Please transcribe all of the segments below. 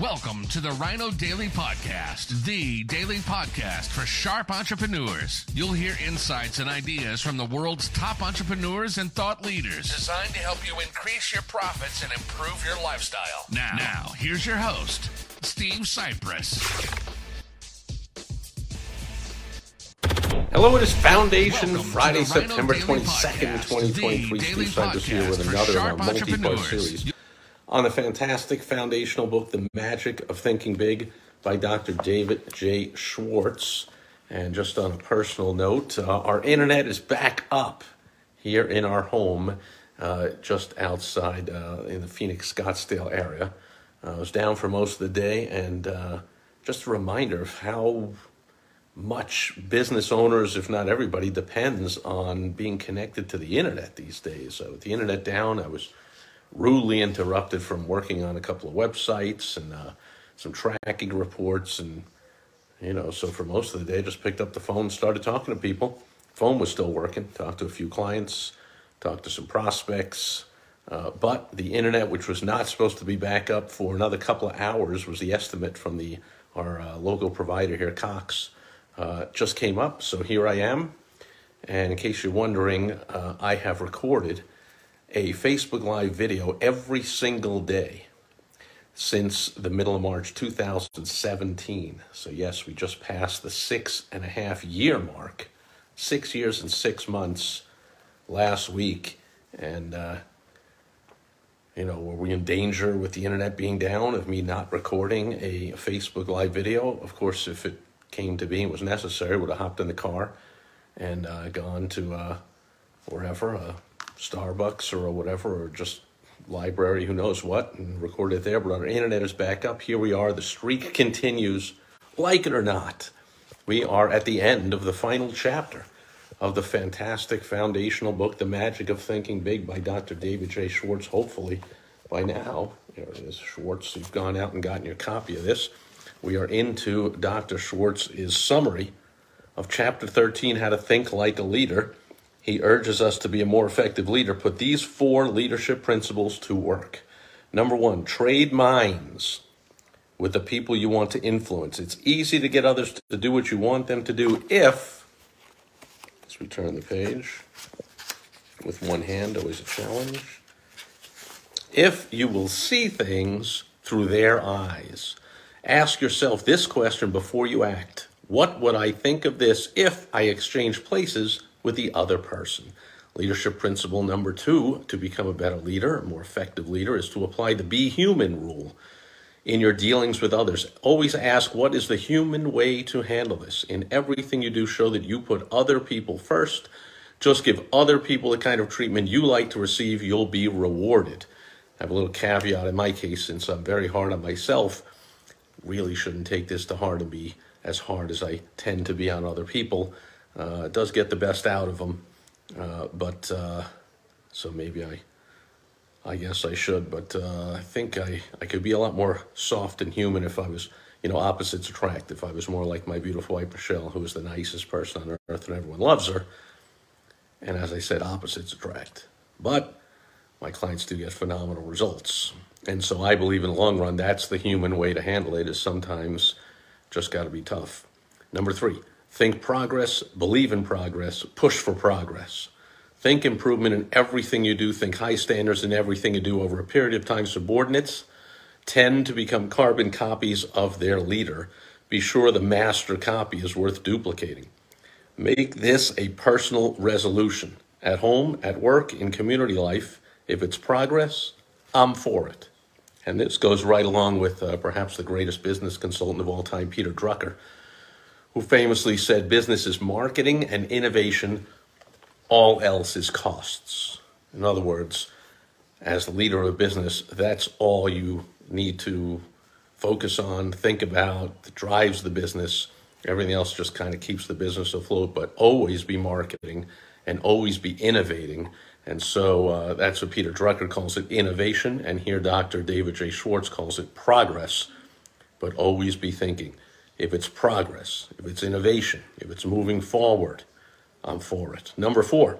Welcome to the Rhino Daily Podcast, the daily podcast for sharp entrepreneurs. You'll hear insights and ideas from the world's top entrepreneurs and thought leaders, designed to help you increase your profits and improve your lifestyle. Now, now here's your host, Steve Sipress. Hello, it is Foundation Welcome Friday, September Daily 22nd, Podcast, 2023. the Steve daily Sipress here with another of our multi-part entrepreneurs. series on the fantastic foundational book, The Magic of Thinking Big by Dr. David J. Schwartz. And just on a personal note, uh, our internet is back up here in our home, uh, just outside uh, in the Phoenix Scottsdale area. Uh, I was down for most of the day, and uh, just a reminder of how much business owners, if not everybody, depends on being connected to the internet these days. So with the internet down, I was rudely interrupted from working on a couple of websites and uh, some tracking reports, and you know, so for most of the day, I just picked up the phone, and started talking to people. Phone was still working. Talked to a few clients, talked to some prospects. Uh, but the internet, which was not supposed to be back up for another couple of hours, was the estimate from the our uh, local provider here, Cox, uh, just came up. So here I am. And in case you're wondering, uh, I have recorded a Facebook Live video every single day since the middle of March 2017. So, yes, we just passed the six and a half year mark, six years and six months last week. And, uh, you know, were we in danger with the internet being down of me not recording a Facebook Live video? Of course, if it came to be and was necessary, would have hopped in the car and uh, gone to uh, wherever, uh, Starbucks or whatever, or just library, who knows what, and record it there. But our internet is back up. Here we are. The streak continues, like it or not. We are at the end of the final chapter of the fantastic foundational book, The Magic of Thinking Big by Dr. David J. Schwartz. Hopefully, by now, there it is, Schwartz, you've gone out and gotten your copy of this. We are into Dr. Schwartz's summary of Chapter 13, How to Think Like a Leader. He urges us to be a more effective leader. Put these four leadership principles to work. Number one, trade minds with the people you want to influence. It's easy to get others to do what you want them to do if, let's return the page with one hand, always a challenge. If you will see things through their eyes, ask yourself this question before you act What would I think of this if I exchange places with the other person? Leadership principle number two to become a better leader, a more effective leader, is to apply the be human rule in your dealings with others. Always ask what is the human way to handle this. In everything you do, show that you put other people first. Just give other people the kind of treatment you like to receive, you'll be rewarded. I have a little caveat in my case, since I'm very hard on myself, really shouldn't take this to heart and be as hard as I tend to be on other people. Uh, it does get the best out of them, uh, but uh, so maybe I I guess I should, but uh, I think I, I could be a lot more soft and human if I was, you know, opposites attract. If I was more like my beautiful wife Michelle, who is the nicest person on earth and everyone loves her. And as I said, opposites attract. But my clients do get phenomenal results. And so I believe in the long run, that's the human way to handle it, is sometimes just got to be tough. Number three, think progress, believe in progress, push for progress. Think improvement in everything you do. Think high standards in everything you do over a period of time. Subordinates tend to become carbon copies of their leader. Be sure the master copy is worth duplicating. Make this a personal resolution. At home, at work, in community life, if it's progress, I'm for it. And this goes right along with uh, perhaps the greatest business consultant of all time, Peter Drucker, who famously said business is marketing and innovation all else is costs. In other words, as the leader of a business, that's all you need to focus on, think about, that drives the business. Everything else just kind of keeps the business afloat, but always be marketing and always be innovating. And so uh, that's what Peter Drucker calls it innovation. And here Dr. David J. Schwartz calls it progress. But always be thinking if it's progress, if it's innovation, if it's moving forward, I'm for it. Number four,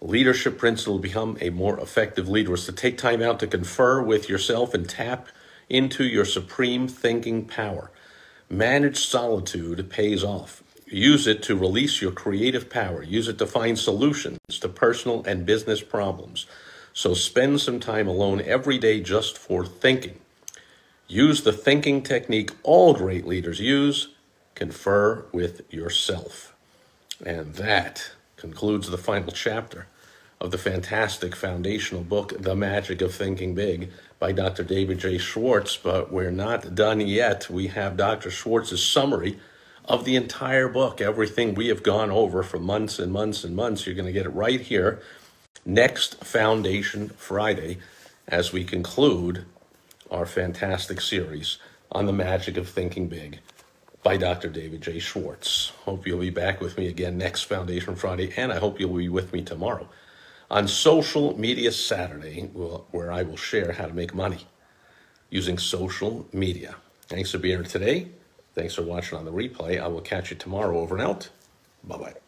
leadership principle become a more effective leader is to take time out to confer with yourself and tap into your supreme thinking power. Managed solitude pays off. Use it to release your creative power. Use it to find solutions to personal and business problems. So spend some time alone every day just for thinking. Use the thinking technique all great leaders use. Confer with yourself. And that concludes the final chapter of the fantastic foundational book, The Magic of Thinking Big, by Dr. David J. Schwartz. But we're not done yet. We have Dr. Schwartz's summary of the entire book, everything we have gone over for months and months and months. You're going to get it right here next Foundation Friday as we conclude our fantastic series on the magic of thinking big by Dr. David J. Schwartz. Hope you'll be back with me again next Foundation Friday, and I hope you'll be with me tomorrow on Social Media Saturday, where I will share how to make money using social media. Thanks for being here today. Thanks for watching on the replay. I will catch you tomorrow. Over and out. Bye bye.